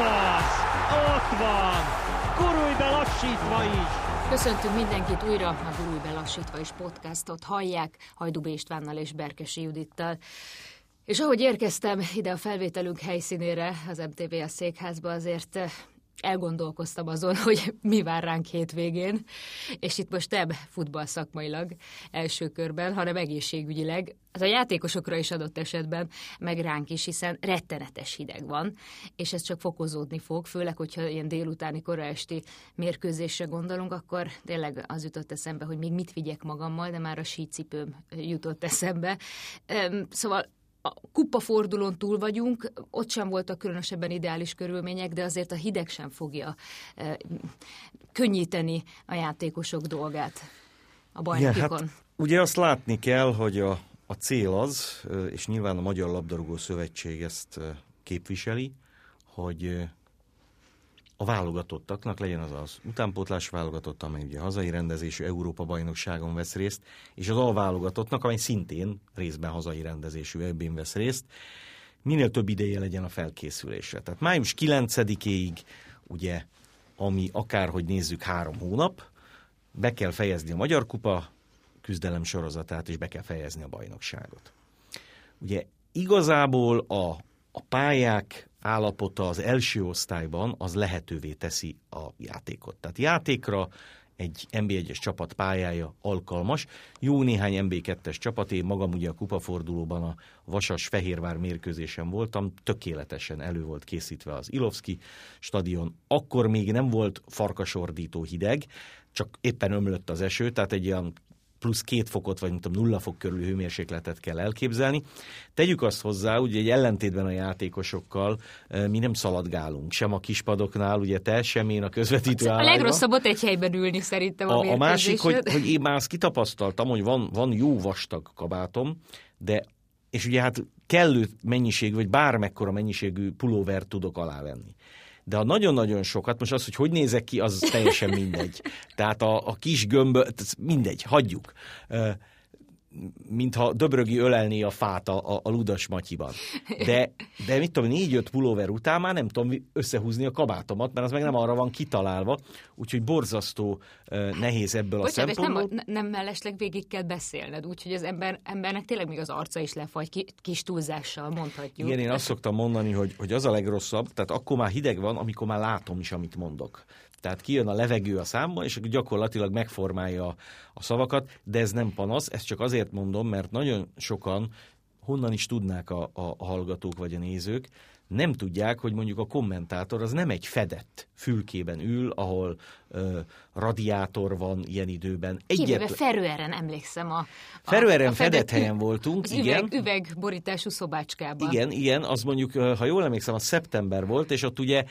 az! Ott van! Gurulj be lassítva is! Köszöntünk mindenkit újra, a Gurulj be lassítva is podcastot hallják, Hajdubé Istvánnal és Berkesi Judittal. És ahogy érkeztem ide a felvételünk helyszínére, az MTV a székházba, azért elgondolkoztam azon, hogy mi vár ránk hétvégén, és itt most nem futball szakmailag első körben, hanem egészségügyileg. Az a játékosokra is adott esetben, meg ránk is, hiszen rettenetes hideg van, és ez csak fokozódni fog, főleg, hogyha ilyen délutáni, kora esti mérkőzésre gondolunk, akkor tényleg az jutott eszembe, hogy még mit vigyek magammal, de már a sícipőm jutott eszembe. Szóval a kupafordulón túl vagyunk, ott sem voltak különösebben ideális körülmények, de azért a hideg sem fogja e, könnyíteni a játékosok dolgát a bajnokikon. Ja, hát ugye azt látni kell, hogy a, a cél az, és nyilván a Magyar Labdarúgó Szövetség ezt képviseli, hogy a válogatottaknak legyen az az utánpótlás válogatott, amely ugye hazai rendezésű Európa bajnokságon vesz részt, és az alválogatottnak, amely szintén részben hazai rendezésű ebben vesz részt, minél több ideje legyen a felkészülésre. Tehát május 9-ig, ugye, ami akárhogy nézzük három hónap, be kell fejezni a Magyar Kupa küzdelem sorozatát, és be kell fejezni a bajnokságot. Ugye igazából a, a pályák állapota az első osztályban az lehetővé teszi a játékot. Tehát játékra egy NB1-es csapat pályája alkalmas. Jó néhány NB2-es csapat, én magam ugye a kupafordulóban a Vasas-Fehérvár mérkőzésen voltam, tökéletesen elő volt készítve az Ilovski stadion. Akkor még nem volt farkasordító hideg, csak éppen ömlött az eső, tehát egy olyan plusz két fokot, vagy mint tudom, nulla fok körül hőmérsékletet kell elképzelni. Tegyük azt hozzá, ugye egy ellentétben a játékosokkal mi nem szaladgálunk, sem a kispadoknál, ugye te, sem én a közvetítő A legrosszabbot egy helyben ülni szerintem a, a, a másik, hogy, hogy én már azt kitapasztaltam, hogy van, van jó vastag kabátom, de és ugye hát kellő mennyiség, vagy bármekkora mennyiségű pulóver tudok alávenni de ha nagyon-nagyon sokat, most az, hogy hogy nézek ki, az teljesen mindegy. Tehát a, a kis gömb, mindegy, hagyjuk mintha Döbrögi ölelné a fát a, a, a Ludas Matyiban. De, de mit tudom, négy-öt pulóver után már nem tudom összehúzni a kabátomat, mert az meg nem arra van kitalálva, úgyhogy borzasztó uh, nehéz ebből Bocsánat, a szempontból. Nem, nem mellesleg végig kell beszélned, úgyhogy az ember, embernek tényleg még az arca is lefagy, ki, kis túlzással mondhatjuk. Igen, én azt szoktam mondani, hogy, hogy az a legrosszabb, tehát akkor már hideg van, amikor már látom is, amit mondok. Tehát kijön a levegő a számba, és gyakorlatilag megformálja a szavakat, de ez nem panasz, ezt csak azért mondom, mert nagyon sokan, honnan is tudnák a, a, a hallgatók vagy a nézők, nem tudják, hogy mondjuk a kommentátor az nem egy fedett fülkében ül, ahol ö, radiátor van ilyen időben. Kivéve Ferőeren emlékszem. A, a, Ferőeren a fedett, fedett helyen voltunk, az igen. Üveg, üvegborítású szobácskában. Igen, igen, az mondjuk, ha jól emlékszem, a szeptember volt, és ott ugye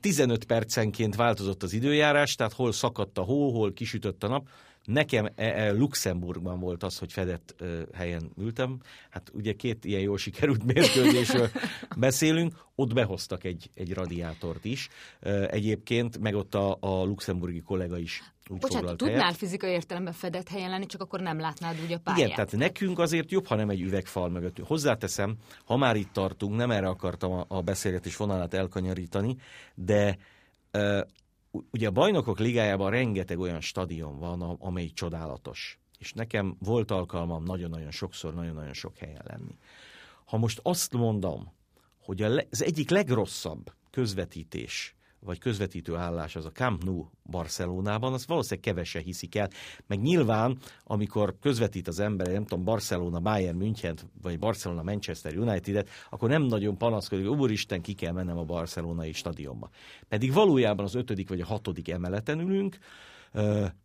15 percenként változott az időjárás, tehát hol szakadt a hó, hol kisütött a nap, Nekem e, e, Luxemburgban volt az, hogy fedett helyen ültem. Hát ugye két ilyen jól sikerült mérkőzésről beszélünk. Ott behoztak egy, egy radiátort is. Egyébként, meg ott a, a luxemburgi kollega is úgy Bocsánat, tudnál helyet. fizikai értelemben fedett helyen lenni, csak akkor nem látnád úgy a pályát. Igen, tehát nekünk azért jobb, ha nem egy üvegfal mögött. Hozzáteszem, ha már itt tartunk, nem erre akartam a, a beszélgetés vonalát elkanyarítani, de ugye a bajnokok ligájában rengeteg olyan stadion van, amely csodálatos. És nekem volt alkalmam nagyon-nagyon sokszor, nagyon-nagyon sok helyen lenni. Ha most azt mondom, hogy az egyik legrosszabb közvetítés vagy közvetítő állás az a Camp Nou Barcelonában, az valószínűleg kevese hiszik el. Meg nyilván, amikor közvetít az ember, nem tudom, Barcelona, Bayern München, vagy Barcelona, Manchester United-et, akkor nem nagyon panaszkodik, hogy úristen, ki kell mennem a barcelonai stadionba. Pedig valójában az ötödik vagy a hatodik emeleten ülünk,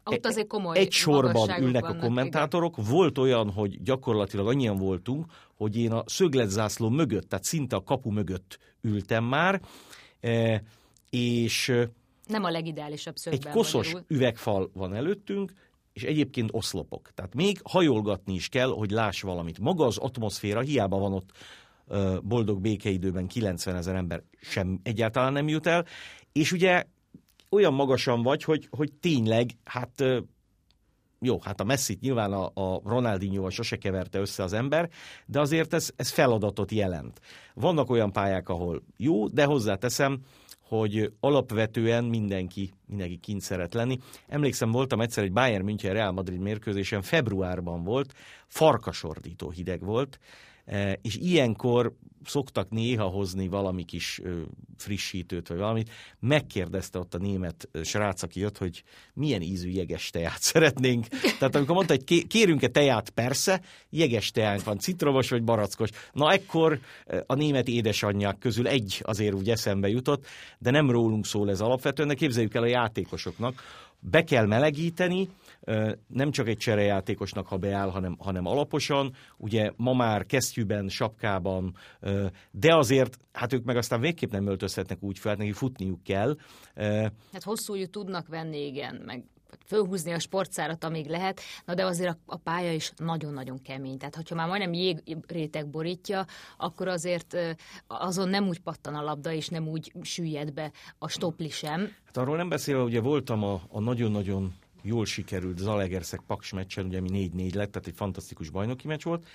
ott azért komoly Egy sorban ülnek vannak, a kommentátorok. Igen. Volt olyan, hogy gyakorlatilag annyian voltunk, hogy én a szögletzászló mögött, tehát szinte a kapu mögött ültem már, és nem a legideálisabb szögben. Egy koszos magyarul. üvegfal van előttünk, és egyébként oszlopok. Tehát még hajolgatni is kell, hogy láss valamit. Maga az atmoszféra, hiába van ott boldog békeidőben 90 ezer ember sem egyáltalán nem jut el, és ugye olyan magasan vagy, hogy, hogy tényleg, hát jó, hát a Messi nyilván a, a Ronaldinho-val sose keverte össze az ember, de azért ez, ez feladatot jelent. Vannak olyan pályák, ahol jó, de hozzáteszem, hogy alapvetően mindenki, mindenki kint szeret lenni. Emlékszem, voltam egyszer egy Bayern München Real Madrid mérkőzésen, februárban volt, farkasordító hideg volt, E, és ilyenkor szoktak néha hozni valami kis frissítőt, vagy valamit. Megkérdezte ott a német srác, aki jött, hogy milyen ízű jeges teát szeretnénk. Tehát amikor mondta, hogy kérünk-e teát, persze, jeges teánk van, citromos vagy barackos. Na ekkor a német édesanyják közül egy azért úgy eszembe jutott, de nem rólunk szól ez alapvetően, de képzeljük el a játékosoknak, be kell melegíteni, nem csak egy cserejátékosnak, ha beáll, hanem, hanem alaposan. Ugye ma már kesztyűben, sapkában, de azért, hát ők meg aztán végképp nem öltözhetnek úgy fel, neki futniuk kell. Hát hosszú tudnak venni, igen, meg fölhúzni a sportszárat, amíg lehet, na de azért a, pálya is nagyon-nagyon kemény. Tehát, hogyha már majdnem jégréteg borítja, akkor azért azon nem úgy pattan a labda, és nem úgy süllyed be a stopli sem. Hát arról nem beszélve, ugye voltam a, a nagyon-nagyon jól sikerült Zalegerszeg Paks meccsen, ugye ami 4-4 lett, tehát egy fantasztikus bajnoki meccs volt,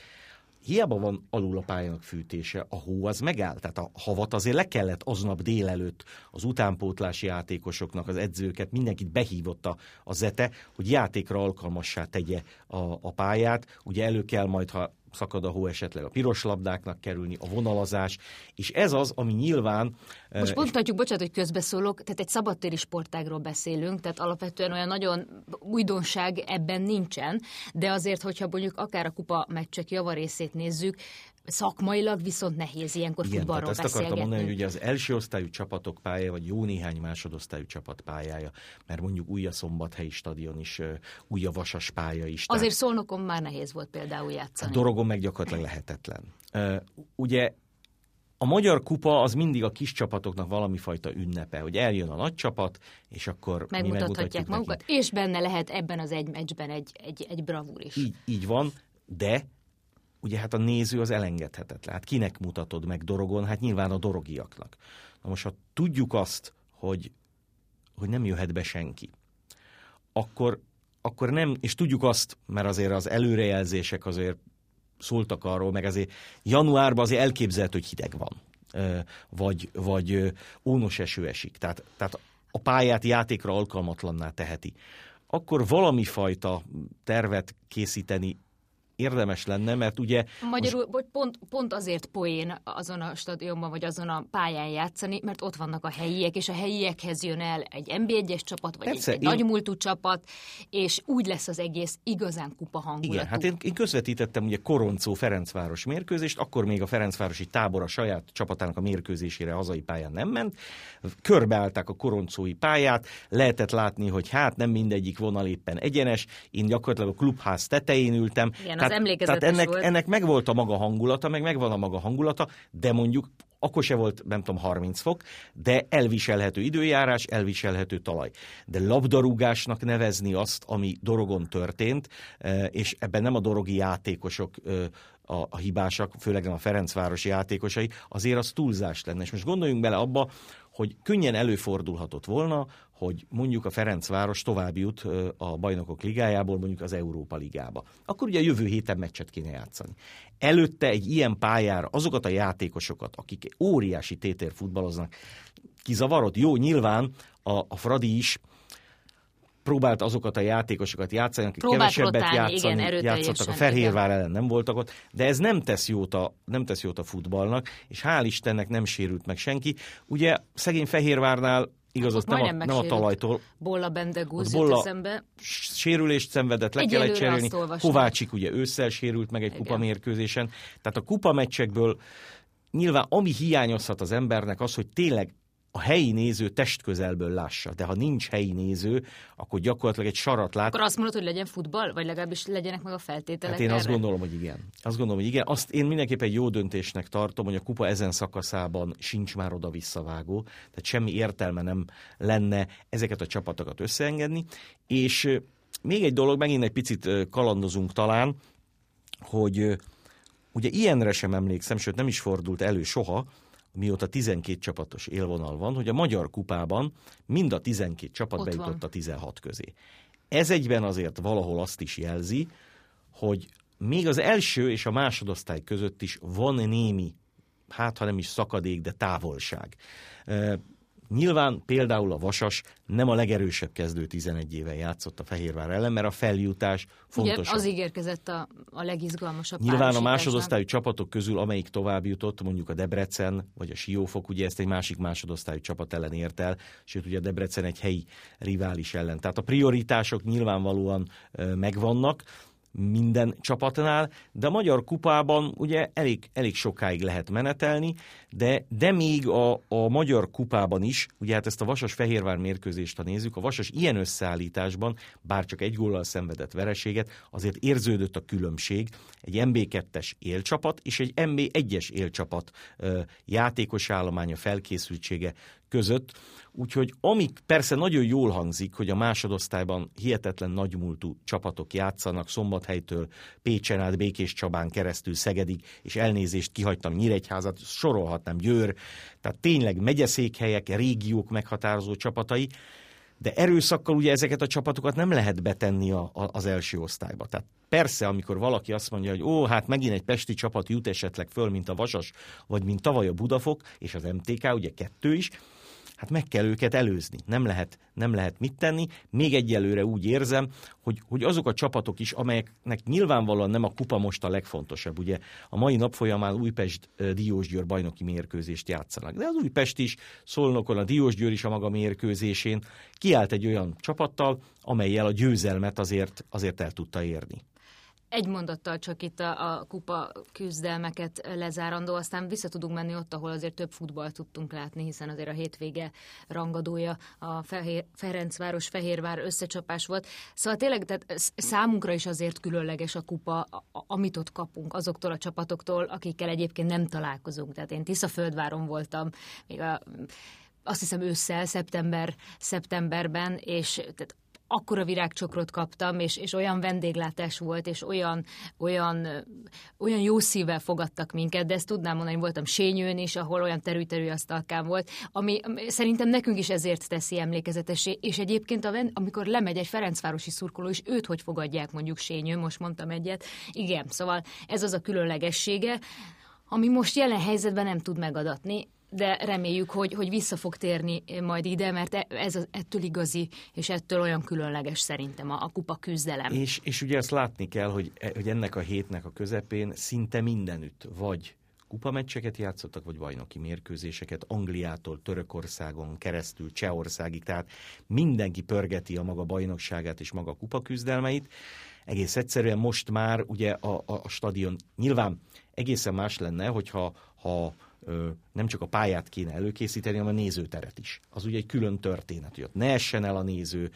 hiába van alul a pályának fűtése, a hó az megáll. Tehát a havat azért le kellett aznap délelőtt az utánpótlási játékosoknak, az edzőket, mindenkit behívott a, a zete, hogy játékra alkalmassá tegye a, a pályát. Ugye elő kell majd, ha szakad a hó esetleg a piros labdáknak kerülni, a vonalazás, és ez az, ami nyilván... Most eh, mondhatjuk, bocsánat, hogy közbeszólok, tehát egy szabadtéri sportágról beszélünk, tehát alapvetően olyan nagyon újdonság ebben nincsen, de azért, hogyha mondjuk akár a kupa meccsek javarészét nézzük, Szakmailag viszont nehéz ilyenkor Igen, futballról ezt akartam mondani, hogy ugye az első osztályú csapatok pálya, vagy jó néhány másodosztályú csapat pályája, mert mondjuk új a Szombathelyi stadion is, új a Vasas pálya is. Azért tehát... Szolnokon már nehéz volt például játszani. Dorogon meg gyakorlatilag lehetetlen. Ugye a magyar kupa az mindig a kis csapatoknak valami fajta ünnepe, hogy eljön a nagy csapat, és akkor megmutathatják magukat, neki. és benne lehet ebben az egy meccsben egy, egy, egy bravúr is. Így, így van, de ugye hát a néző az elengedhetetlen. Hát kinek mutatod meg dorogon? Hát nyilván a dorogiaknak. Na most, ha tudjuk azt, hogy, hogy nem jöhet be senki, akkor, akkor nem, és tudjuk azt, mert azért az előrejelzések azért szóltak arról, meg azért januárban azért elképzelhető, hogy hideg van, vagy, vagy ónos eső esik. Tehát, tehát a pályát játékra alkalmatlanná teheti. Akkor valami fajta tervet készíteni érdemes lenne, mert ugye... Magyarul most... pont, pont azért poén azon a stadionban, vagy azon a pályán játszani, mert ott vannak a helyiek, és a helyiekhez jön el egy NB1-es csapat, vagy Persze, egy, egy én... nagymúltú csapat, és úgy lesz az egész igazán kupa hangulatú. Igen, hát én, én közvetítettem ugye Koroncó Ferencváros mérkőzést, akkor még a Ferencvárosi tábor a saját csapatának a mérkőzésére hazai pályán nem ment. Körbeállták a koroncói pályát, lehetett látni, hogy hát nem mindegyik vonal éppen egyenes, én gyakorlatilag a klubház tetején ültem. Igen, tehát tehát, tehát ennek, volt. ennek megvolt a maga hangulata, meg megvan a maga hangulata, de mondjuk akkor se volt, nem tudom, 30 fok, de elviselhető időjárás, elviselhető talaj. De labdarúgásnak nevezni azt, ami dorogon történt, eh, és ebben nem a dorogi játékosok eh, a, a hibásak, főleg nem a Ferencvárosi játékosai, azért az túlzás lenne. És most gondoljunk bele abba, hogy könnyen előfordulhatott volna, hogy mondjuk a Ferencváros tovább jut a bajnokok ligájából mondjuk az Európa ligába. Akkor ugye a jövő héten meccset kéne játszani. Előtte egy ilyen pályára azokat a játékosokat, akik óriási tétér futballoznak, kizavarod? Jó, nyilván a, a Fradi is próbált azokat a játékosokat játszani, akik Próbált kevesebbet rotálni, játszani, igen, játszottak, a Ferhérvár igen. ellen nem voltak ott, de ez nem tesz, jót a, nem tesz jót a futballnak, és hál' Istennek nem sérült meg senki. Ugye szegény Fehérvárnál igaz, nem a, nem a talajtól. Bolla Bendegúz Bolla eszembe. sérülést szenvedett, le kellett cserélni. Kovácsik ugye ősszel sérült meg egy kupa mérkőzésen. Tehát a kupa meccsekből nyilván ami hiányozhat az embernek az, hogy tényleg a helyi néző testközelből lássa. De ha nincs helyi néző, akkor gyakorlatilag egy sarat lát. Akkor azt mondod, hogy legyen futball, vagy legalábbis legyenek meg a feltételek Hát én erre? azt gondolom, hogy igen. Azt gondolom, hogy igen. Azt én mindenképpen egy jó döntésnek tartom, hogy a kupa ezen szakaszában sincs már oda visszavágó. Tehát semmi értelme nem lenne ezeket a csapatokat összeengedni. És még egy dolog, megint egy picit kalandozunk talán, hogy ugye ilyenre sem emlékszem, sőt nem is fordult elő soha, mióta 12 csapatos élvonal van, hogy a Magyar Kupában mind a 12 csapat Ott bejutott van. a 16 közé. Ez egyben azért valahol azt is jelzi, hogy még az első és a másodosztály között is van némi, hát ha nem is szakadék, de távolság. Nyilván például a Vasas nem a legerősebb kezdő 11 éve játszott a Fehérvár ellen, mert a feljutás fontos. Ugye az ígérkezett a, a legizgalmasabb Nyilván a másodosztályú csapatok közül, amelyik tovább jutott, mondjuk a Debrecen vagy a Siófok, ugye ezt egy másik másodosztályú csapat ellen ért el, sőt ugye a Debrecen egy helyi rivális ellen. Tehát a prioritások nyilvánvalóan megvannak, minden csapatnál, de a Magyar Kupában ugye elég, elég sokáig lehet menetelni, de, de még a, a Magyar Kupában is, ugye hát ezt a Vasas-Fehérvár mérkőzést, ha nézzük, a Vasas ilyen összeállításban, bár csak egy góllal szenvedett vereséget, azért érződött a különbség egy MB2-es élcsapat és egy MB1-es élcsapat játékos állománya, felkészültsége között. Úgyhogy amik persze nagyon jól hangzik, hogy a másodosztályban hihetetlen nagymúltú csapatok játszanak, Szombathelytől Pécsen át Békés Csabán keresztül Szegedig, és elnézést kihagytam Nyíregyházat, sorolhatnám Győr, tehát tényleg megyeszékhelyek, régiók meghatározó csapatai, de erőszakkal ugye ezeket a csapatokat nem lehet betenni a, a, az első osztályba. Tehát persze, amikor valaki azt mondja, hogy ó, hát megint egy pesti csapat jut esetleg föl, mint a Vasas, vagy mint tavaly a Budafok, és az MTK, ugye kettő is, hát meg kell őket előzni. Nem lehet, nem lehet mit tenni. Még egyelőre úgy érzem, hogy, hogy azok a csapatok is, amelyeknek nyilvánvalóan nem a kupa most a legfontosabb. Ugye a mai nap folyamán Újpest Diósgyőr bajnoki mérkőzést játszanak. De az Újpest is, Szolnokon a Diósgyőr is a maga mérkőzésén kiállt egy olyan csapattal, amelyel a győzelmet azért, azért el tudta érni. Egy mondattal csak itt a, a kupa küzdelmeket lezárandó, aztán vissza tudunk menni ott, ahol azért több futball tudtunk látni, hiszen azért a hétvége rangadója a Fehér, Ferencváros Fehérvár összecsapás volt. Szóval tényleg tehát számunkra is azért különleges a kupa, amit ott kapunk azoktól a csapatoktól, akikkel egyébként nem találkozunk. Tehát én Tiszaföldváron voltam, még a azt hiszem ősszel, szeptember, szeptemberben, és tehát akkora virágcsokrot kaptam, és, és olyan vendéglátás volt, és olyan, olyan, olyan jó szívvel fogadtak minket, de ezt tudnám mondani, hogy voltam Sényőn is, ahol olyan terű-terű asztalkám volt, ami szerintem nekünk is ezért teszi emlékezetesé, és egyébként a, amikor lemegy egy Ferencvárosi szurkoló, és őt hogy fogadják mondjuk Sényőn, most mondtam egyet, igen, szóval ez az a különlegessége, ami most jelen helyzetben nem tud megadatni de reméljük, hogy, hogy vissza fog térni majd ide, mert e, ez ettől igazi, és ettől olyan különleges szerintem a, a kupa küzdelem. És, és ugye azt látni kell, hogy, e, hogy ennek a hétnek a közepén szinte mindenütt vagy kupameccseket játszottak, vagy bajnoki mérkőzéseket Angliától, Törökországon keresztül, Csehországig, tehát mindenki pörgeti a maga bajnokságát és maga kupaküzdelmeit. Egész egyszerűen most már ugye a, a, a stadion nyilván egészen más lenne, hogyha ha nem csak a pályát kéne előkészíteni, hanem a nézőteret is. Az ugye egy külön történet, hogy ott ne essen el a néző,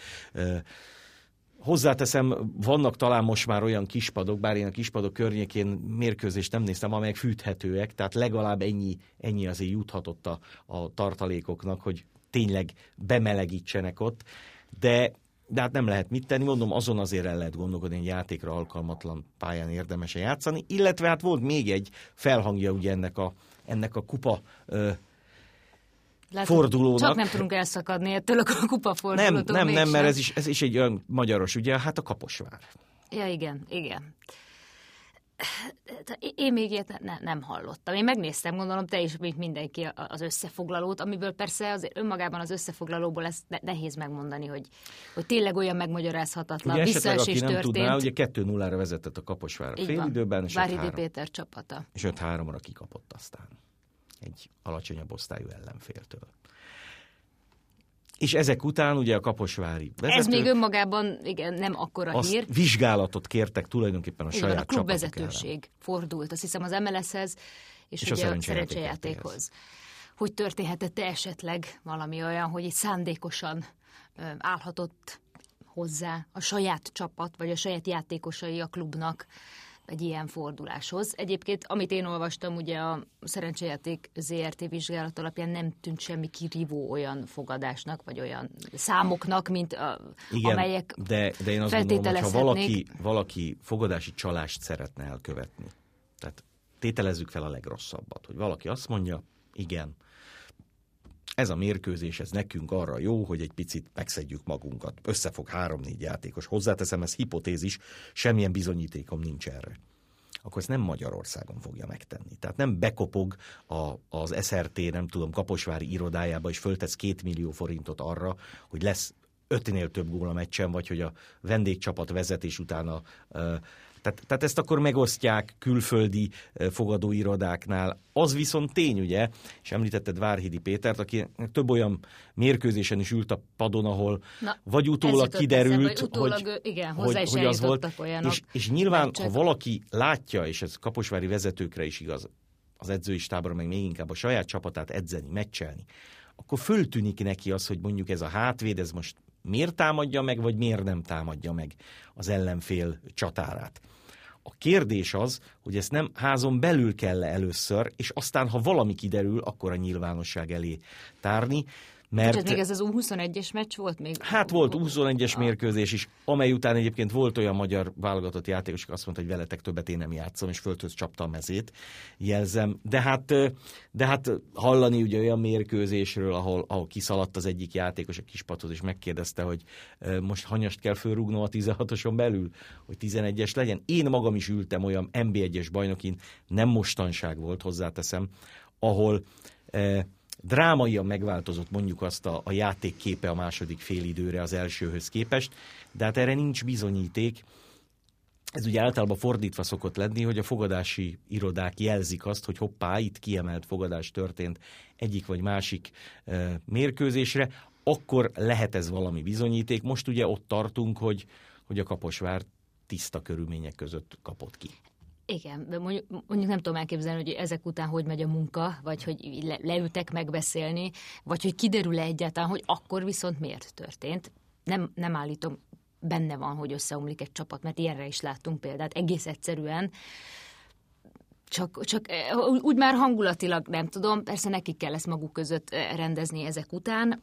Hozzáteszem, vannak talán most már olyan kispadok, bár én a kispadok környékén mérkőzést nem néztem, amelyek fűthetőek, tehát legalább ennyi, ennyi azért juthatott a, a tartalékoknak, hogy tényleg bemelegítsenek ott, de, de hát nem lehet mit tenni, mondom, azon azért el lehet gondolkodni, hogy játékra alkalmatlan pályán érdemes játszani, illetve hát volt még egy felhangja ugye ennek a, ennek a kupa ö, Lehet, fordulónak. Csak nem tudunk elszakadni ettől a kupa fordulótól. Nem, nem, nem, mert ez is, ez is egy olyan magyaros, ugye, hát a Kaposvár. Ja, igen, igen. Én még ilyet ne, nem hallottam. Én megnéztem, gondolom, te is, mint mindenki az összefoglalót, amiből persze azért önmagában az összefoglalóból ezt nehéz megmondani, hogy, hogy tényleg olyan megmagyarázhatatlan ugye visszaesés aki nem történt. Tudná, ugye 2-0-ra vezetett a Kaposvár fél időben, és Péter csapata. És 5-3-ra kikapott aztán egy alacsonyabb osztályú ellenféltől. És ezek után ugye a Kaposvári vezetők, Ez még önmagában igen, nem akkora hír. vizsgálatot kértek tulajdonképpen a Igen, saját a klubvezetőség fordult, azt hiszem az MLS-hez, és, és ugye a szerencsejátékhoz. Hogy történhetett-e esetleg valami olyan, hogy itt szándékosan állhatott hozzá a saját csapat, vagy a saját játékosai a klubnak, egy ilyen forduláshoz. Egyébként, amit én olvastam, ugye a szerencsejáték ZRT vizsgálat alapján nem tűnt semmi kirívó olyan fogadásnak, vagy olyan számoknak, mint a, Igen, amelyek de, de én azt gondolom, hogy ha valaki, valaki fogadási csalást szeretne elkövetni, tehát tételezzük fel a legrosszabbat, hogy valaki azt mondja, igen, ez a mérkőzés, ez nekünk arra jó, hogy egy picit megszedjük magunkat. Összefog három-négy játékos. Hozzáteszem, ez hipotézis, semmilyen bizonyítékom nincs erre. akkor ezt nem Magyarországon fogja megtenni. Tehát nem bekopog a, az SRT, nem tudom, Kaposvári irodájába, és föltesz két millió forintot arra, hogy lesz ötnél több gól a meccsen, vagy hogy a vendégcsapat vezetés utána tehát, tehát ezt akkor megosztják külföldi fogadóirodáknál. Az viszont tény, ugye, és említetted Várhidi Pétert, aki több olyan mérkőzésen is ült a padon, ahol Na, vagy utólag kiderült, eszembe, utólag, hogy, igen, hogy, hogy az volt. Olyanok, és, és nyilván, ha valaki látja, és ez kaposvári vezetőkre is igaz, az edzői stábra, meg még inkább a saját csapatát edzeni, meccselni, akkor föltűnik neki az, hogy mondjuk ez a hátvéd, ez most miért támadja meg, vagy miért nem támadja meg az ellenfél csatárát. A kérdés az, hogy ezt nem házon belül kell először, és aztán, ha valami kiderül, akkor a nyilvánosság elé tárni. Mert... Ez még ez az U21-es meccs volt még? Hát volt U21-es mérkőzés is, amely után egyébként volt olyan magyar válogatott játékos, aki azt mondta, hogy veletek többet én nem játszom, és földhöz csapta a mezét, jelzem. De hát, de hát hallani ugye olyan mérkőzésről, ahol, ahol kiszaladt az egyik játékos a kispadhoz, és megkérdezte, hogy most hanyast kell fölrúgnom a 16-oson belül, hogy 11-es legyen. Én magam is ültem olyan NB1-es bajnokin, nem mostanság volt, hozzáteszem, ahol drámaian megváltozott mondjuk azt a, a játék képe a második félidőre az elsőhöz képest, de hát erre nincs bizonyíték. Ez ugye általában fordítva szokott lenni, hogy a fogadási irodák jelzik azt, hogy hoppá, itt kiemelt fogadás történt egyik vagy másik e, mérkőzésre, akkor lehet ez valami bizonyíték. Most ugye ott tartunk, hogy, hogy a Kaposvár tiszta körülmények között kapott ki. Igen, de mondjuk, mondjuk nem tudom elképzelni, hogy ezek után hogy megy a munka, vagy hogy le, leültek megbeszélni, vagy hogy kiderül-e egyáltalán, hogy akkor viszont miért történt. Nem, nem állítom, benne van, hogy összeomlik egy csapat, mert ilyenre is láttunk példát. Egész egyszerűen csak, csak eh, úgy már hangulatilag nem tudom, persze nekik kell ezt maguk között eh, rendezni ezek után.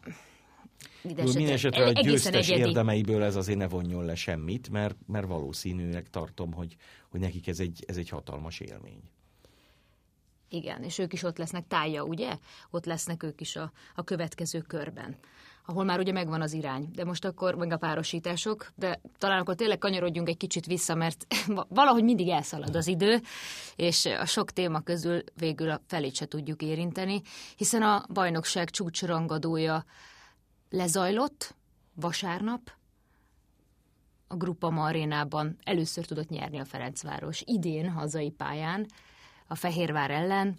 Minden esetre a győztes egyedi. érdemeiből ez azért ne vonjon le semmit, mert, mert valószínűleg tartom, hogy, hogy nekik ez egy, ez egy hatalmas élmény. Igen, és ők is ott lesznek, tája, ugye? Ott lesznek ők is a, a következő körben ahol már ugye megvan az irány. De most akkor meg a párosítások, de talán akkor tényleg kanyarodjunk egy kicsit vissza, mert valahogy mindig elszalad az idő, és a sok téma közül végül a felét se tudjuk érinteni, hiszen a bajnokság csúcsrangadója lezajlott vasárnap, a Grupa Marénában először tudott nyerni a Ferencváros idén hazai pályán a Fehérvár ellen.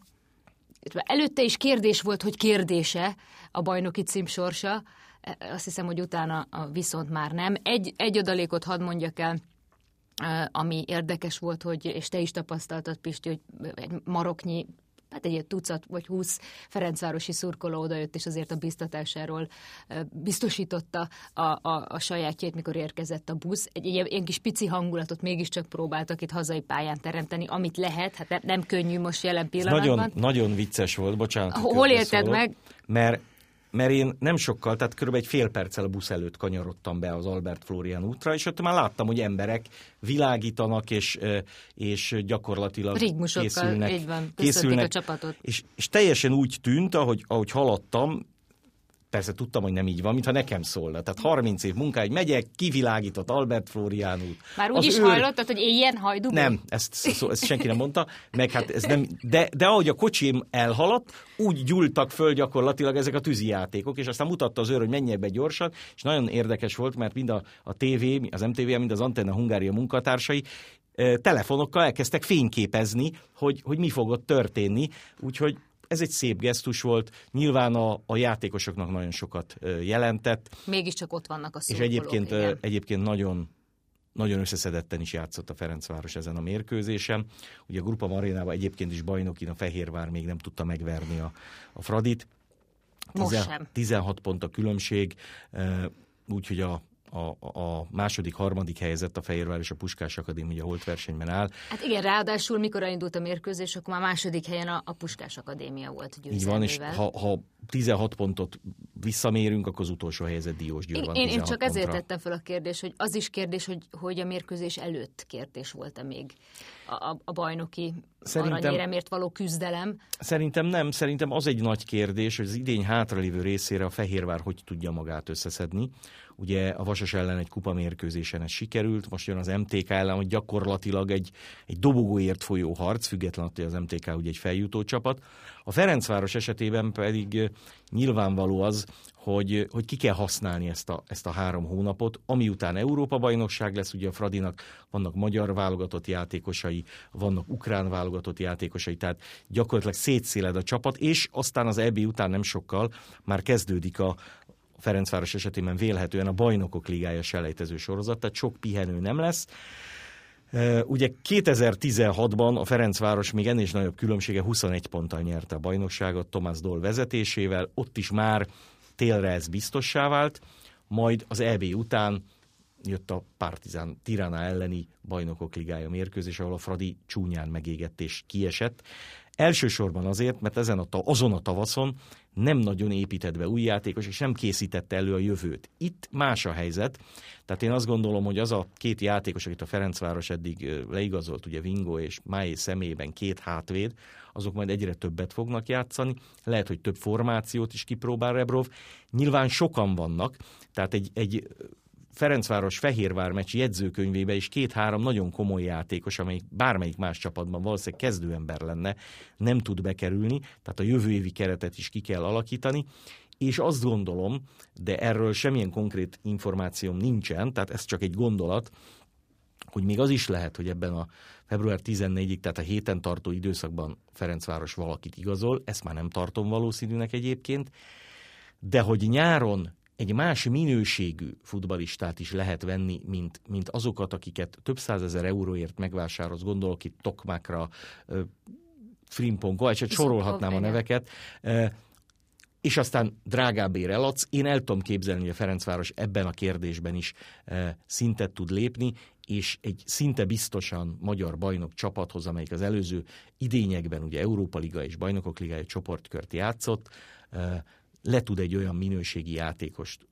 Előtte is kérdés volt, hogy kérdése a bajnoki cím sorsa, azt hiszem, hogy utána viszont már nem. Egy, egy adalékot hadd mondjak el, ami érdekes volt, hogy, és te is tapasztaltad, Pisti, hogy egy maroknyi hát egy tucat vagy húsz Ferencvárosi szurkoló odajött, és azért a biztatásáról biztosította a, a, a sajátjét, mikor érkezett a busz. Egy ilyen kis pici hangulatot mégiscsak próbáltak itt hazai pályán teremteni, amit lehet, hát nem, nem könnyű most jelen pillanatban. nagyon, nagyon vicces volt, bocsánat. Hol érted meg? Mert mert én nem sokkal, tehát kb. egy fél perccel a busz előtt kanyarodtam be az Albert Florian útra, és ott már láttam, hogy emberek világítanak, és, és gyakorlatilag készülnek. így van, készülnek, a csapatot. És, és teljesen úgy tűnt, ahogy, ahogy haladtam, Persze tudtam, hogy nem így van, mintha nekem szólna. Tehát 30 év munkáig megyek, kivilágított Albert Florián út. Már úgy is őr... hallottad, hogy ilyen hajdú? Nem, ezt, szó, ezt senki nem mondta, meg hát ez nem, de, de ahogy a kocsim elhaladt, úgy gyúltak föl gyakorlatilag ezek a tűzijátékok, és aztán mutatta az őr, hogy menjek be gyorsan, és nagyon érdekes volt, mert mind a, a TV, az MTV, mind az Antenna Hungária munkatársai telefonokkal elkezdtek fényképezni, hogy, hogy mi fog ott történni, úgyhogy ez egy szép gesztus volt, nyilván a, a játékosoknak nagyon sokat jelentett. Mégiscsak ott vannak a És egyébként, igen. egyébként nagyon nagyon összeszedetten is játszott a Ferencváros ezen a mérkőzésen. Ugye a Grupa Marénában egyébként is bajnokin a Fehérvár még nem tudta megverni a, a Fradit. Most sem. 16 pont a különbség, úgyhogy a a, a második, harmadik helyezett a Fehérvár és a Puskás Akadémia holt versenyben áll. Hát igen, ráadásul mikor elindult a mérkőzés, akkor már második helyen a, a Puskás Akadémia volt győzelmével. Így van, és ha, ha 16 pontot visszamérünk, akkor az utolsó helyezett Diós Győr van én, én csak pontra. ezért tettem fel a kérdést, hogy az is kérdés, hogy, hogy a mérkőzés előtt kérdés volt-e még a, a bajnoki Szerintem, aranyéremért való küzdelem? Szerintem nem, szerintem az egy nagy kérdés, hogy az idény hátralévő részére a Fehérvár hogy tudja magát összeszedni. Ugye a Vasas ellen egy kupamérkőzésen ez sikerült, most jön az MTK ellen, hogy gyakorlatilag egy, egy dobogóért folyó harc, független attól, hogy az MTK ugye egy feljutó csapat. A Ferencváros esetében pedig nyilvánvaló az, hogy, hogy ki kell használni ezt a, ezt a három hónapot, ami után Európa-bajnokság lesz, ugye a Fradinak vannak magyar válogatott játékosai, vannak ukrán válogatott játékosai, tehát gyakorlatilag szétszéled a csapat, és aztán az EB után nem sokkal már kezdődik a, Ferencváros esetében vélhetően a bajnokok ligája selejtező sorozat, tehát sok pihenő nem lesz. Ugye 2016-ban a Ferencváros még ennél is nagyobb különbsége 21 ponttal nyerte a bajnokságot Tomás Doll vezetésével, ott is már télre ez biztossá vált, majd az EB után jött a Partizán Tirana elleni bajnokok ligája mérkőzés, ahol a Fradi csúnyán megégett és kiesett. Elsősorban azért, mert ezen a, azon a tavaszon nem nagyon épített be új játékos, és nem készítette elő a jövőt. Itt más a helyzet, tehát én azt gondolom, hogy az a két játékos, akit a Ferencváros eddig leigazolt, ugye Vingo és Máé személyében két hátvéd, azok majd egyre többet fognak játszani, lehet, hogy több formációt is kipróbál Rebrov. Nyilván sokan vannak, tehát egy, egy Ferencváros Fehérvár meccs jegyzőkönyvébe is két-három nagyon komoly játékos, amelyik bármelyik más csapatban valószínűleg kezdőember lenne, nem tud bekerülni, tehát a jövő évi keretet is ki kell alakítani, és azt gondolom, de erről semmilyen konkrét információm nincsen, tehát ez csak egy gondolat, hogy még az is lehet, hogy ebben a február 14-ig, tehát a héten tartó időszakban Ferencváros valakit igazol, ezt már nem tartom valószínűnek egyébként, de hogy nyáron egy más minőségű futbalistát is lehet venni, mint, mint azokat, akiket több százezer euróért megvásárolsz, gondolok itt Tokmákra, Frimpon, Kovács, sorolhatnám a neveket, és aztán drágábbért eladsz. Én el tudom képzelni, hogy a Ferencváros ebben a kérdésben is szintet tud lépni, és egy szinte biztosan magyar bajnok csapathoz, amelyik az előző idényekben ugye Európa Liga és Bajnokok Ligája csoportkört játszott, le tud egy olyan minőségi játékost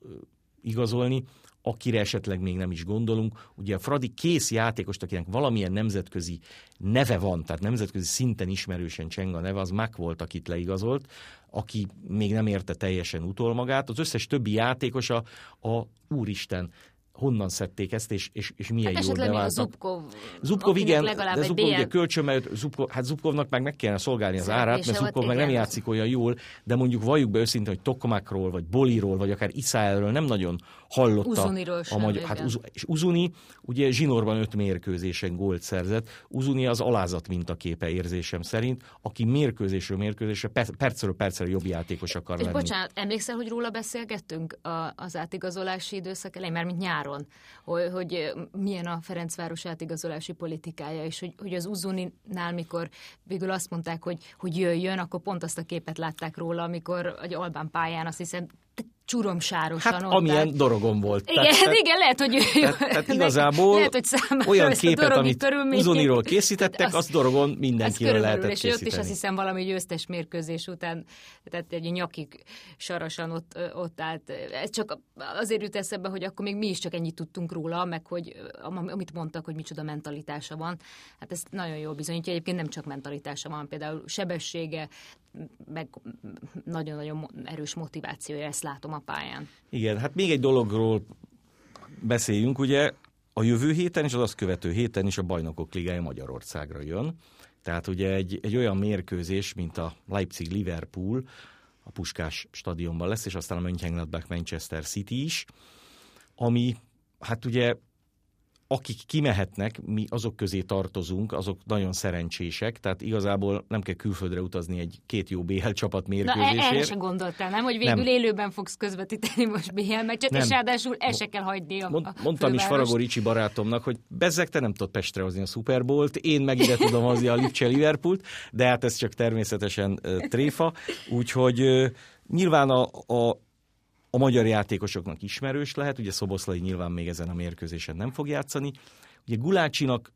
igazolni, akire esetleg még nem is gondolunk. Ugye a Fradi kész játékost, akinek valamilyen nemzetközi neve van, tehát nemzetközi szinten ismerősen cseng a neve, az Mac volt, akit leigazolt, aki még nem érte teljesen utol magát. Az összes többi játékos a, a úristen honnan szedték ezt, és, és, és milyen hát jól beváltak. Zubkov, Zubkov igen, de Zubkov ugye kölcsön, mert Zubkov, hát Zubkovnak meg meg kellene szolgálni az árát, mert Zubkov meg nem játszik olyan jól, de mondjuk valljuk be őszintén, hogy Tokomakról, vagy Boliról, vagy akár Iszáelről nem nagyon hallotta Uzuniról a magyar. Hát Uz, és Uzuni ugye zsinórban öt mérkőzésen gólt szerzett. Uzuni az alázat mintaképe érzésem szerint, aki mérkőzésről mérkőzésre percről percre jobb játékos akar és lenni. bocsánat, emlékszel, hogy róla beszélgettünk az átigazolási időszak elején, mert mint nyáron, hogy, hogy milyen a Ferencváros átigazolási politikája, és hogy, hogy az Uzuninál, mikor végül azt mondták, hogy, hogy jöjjön, akkor pont azt a képet látták róla, amikor egy Albán pályán azt hiszem csuromsárosan. Hát amilyen dorogon volt. Igen, tehát, igen lehet, hogy... Tehát, tehát igazából lehet, hogy olyan képet, amit Uzoniról készítettek, az, azt dorogon mindenkiről lehetett és készíteni. És ott is azt hiszem valami győztes mérkőzés után, tehát egy nyakig sarasan ott, ott állt. Ez csak azért jut eszembe, hogy akkor még mi is csak ennyit tudtunk róla, meg hogy amit mondtak, hogy micsoda mentalitása van. Hát ez nagyon jól bizonyítja. Egyébként nem csak mentalitása van, például sebessége, meg nagyon-nagyon erős motivációja, ezt látom a pályán. Igen, hát még egy dologról beszéljünk, ugye a jövő héten és az azt követő héten is a Bajnokok Ligája Magyarországra jön. Tehát ugye egy, egy olyan mérkőzés, mint a Leipzig-Liverpool, a Puskás stadionban lesz, és aztán a Mönchengladbach Manchester City is, ami hát ugye akik kimehetnek, mi azok közé tartozunk, azok nagyon szerencsések, tehát igazából nem kell külföldre utazni egy két jó BL csapat mérkőzésért. Na, erre sem gondoltál, nem? Hogy végül nem. élőben fogsz közvetíteni most BL meccset, nem. és ráadásul el se kell hagyni a, Mond, a Mondtam is Faragó Ricsi barátomnak, hogy bezzek, te nem tudod Pestre hozni a Super Bowl-t, én meg ide tudom hozni a Lipcse Liverpoolt, de hát ez csak természetesen tréfa, úgyhogy nyilván a, a a magyar játékosoknak ismerős lehet, ugye Szoboszlai nyilván még ezen a mérkőzésen nem fog játszani. Ugye Gulácsinak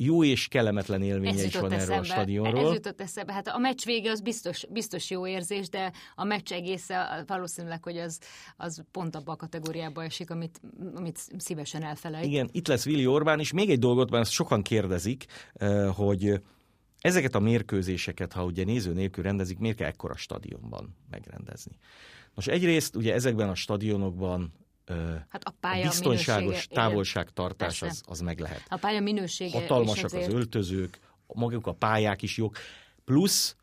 jó és kellemetlen élménye is van erről a eszembe. stadionról. Ez jutott eszembe. Hát a meccs vége az biztos, biztos jó érzés, de a meccs egésze valószínűleg, hogy az, az pont abba a kategóriába esik, amit, amit szívesen elfelejt. Igen, itt lesz Vili Orbán, és még egy dolgot, mert ezt sokan kérdezik, eh, hogy ezeket a mérkőzéseket, ha ugye néző nélkül rendezik, miért kell ekkora stadionban megrendezni? Most egyrészt ugye ezekben a stadionokban Hát a pálya biztonságos minősége- távolságtartás az, az meg lehet. A pálya minősége Hatalmasak is az öltözők, maguk a pályák is jók, plusz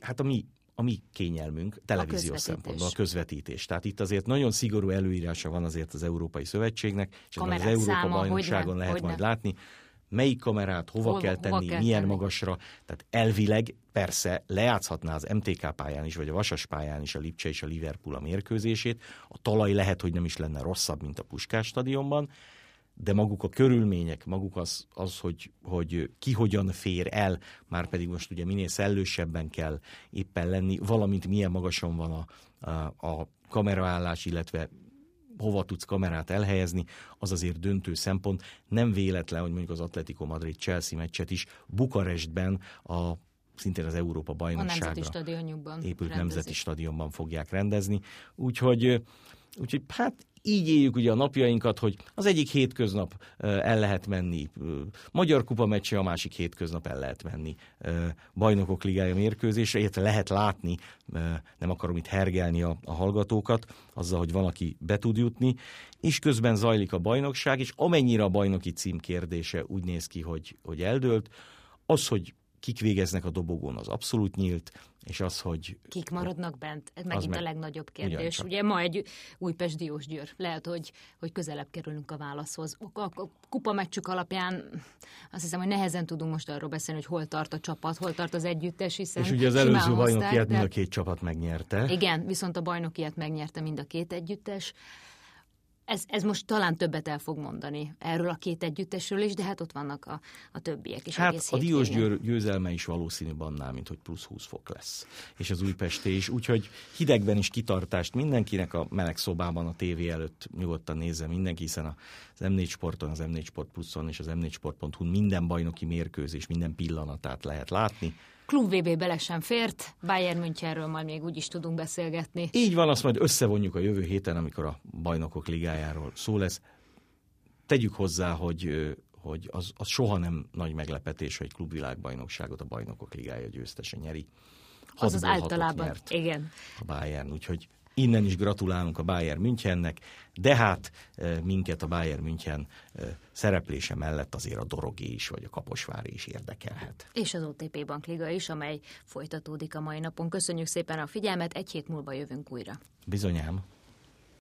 hát a mi, a mi kényelmünk televíziós közvetítés. szempontból, a közvetítés. Tehát itt azért nagyon szigorú előírása van azért az Európai Szövetségnek, és az Európa száma, bajnokságon lehet hogyne. majd látni, melyik kamerát hova, Hol- kell hova tenni, kell milyen tenni. magasra. Tehát elvileg persze lejátszhatná az MTK pályán is, vagy a Vasas pályán is a Lipcse és a Liverpool a mérkőzését. A talaj lehet, hogy nem is lenne rosszabb, mint a Puskás stadionban, de maguk a körülmények, maguk az, az hogy, hogy ki hogyan fér el, már pedig most ugye minél szellősebben kell éppen lenni, valamint milyen magasan van a, a, a kameraállás, illetve hova tudsz kamerát elhelyezni, az azért döntő szempont. Nem véletlen, hogy mondjuk az Atletico Madrid-Chelsea meccset is Bukarestben a szintén az Európa a nemzeti bajnokságra stadionjukban épült rendezik. nemzeti stadionban fogják rendezni. Úgyhogy, úgyhogy hát így éljük ugye a napjainkat, hogy az egyik hétköznap el lehet menni Magyar Kupa meccse, a másik hétköznap el lehet menni Bajnokok Ligája mérkőzésre, illetve lehet látni, nem akarom itt hergelni a, a hallgatókat, azzal, hogy van, aki be tud jutni, és közben zajlik a bajnokság, és amennyire a bajnoki cím kérdése úgy néz ki, hogy, hogy eldőlt, az, hogy kik végeznek a dobogón, az abszolút nyílt, és az, hogy Kik maradnak bent? Ez megint meg a legnagyobb kérdés. ugyancsak. Ugye ma egy Újpest Diós Győr. Lehet, hogy, hogy közelebb kerülünk a válaszhoz. A, a, kupa meccsük alapján azt hiszem, hogy nehezen tudunk most arról beszélni, hogy hol tart a csapat, hol tart az együttes, hiszen És ugye az előző bajnokiát de- mind a két csapat megnyerte. Igen, viszont a bajnokiát megnyerte mind a két együttes. Ez, ez most talán többet el fog mondani erről a két együttesről is, de hát ott vannak a, a többiek is Hát a Diós. Győr győzelme is valószínűbb annál, mint hogy plusz 20 fok lesz. És az Újpesté is. Úgyhogy hidegben is kitartást mindenkinek a meleg szobában, a tévé előtt nyugodtan nézze mindenki, hiszen az M4 Sporton, az M4 Sport Pluszon és az M4sport.hu minden bajnoki mérkőzés, minden pillanatát lehet látni. Klub VB bele sem fért, Bayern Münchenről majd még úgy is tudunk beszélgetni. Így van, azt majd összevonjuk a jövő héten, amikor a bajnokok ligájáról szó lesz. Tegyük hozzá, hogy, hogy az, az soha nem nagy meglepetés, hogy klubvilágbajnokságot a bajnokok ligája győztese nyeri. Az az általában, nyert igen. a Bayern, úgyhogy innen is gratulálunk a Bayern Münchennek, de hát minket a Bayern München szereplése mellett azért a Dorogé is, vagy a Kaposvári is érdekelhet. És az OTP Bankliga is, amely folytatódik a mai napon. Köszönjük szépen a figyelmet, egy hét múlva jövünk újra. Bizonyám.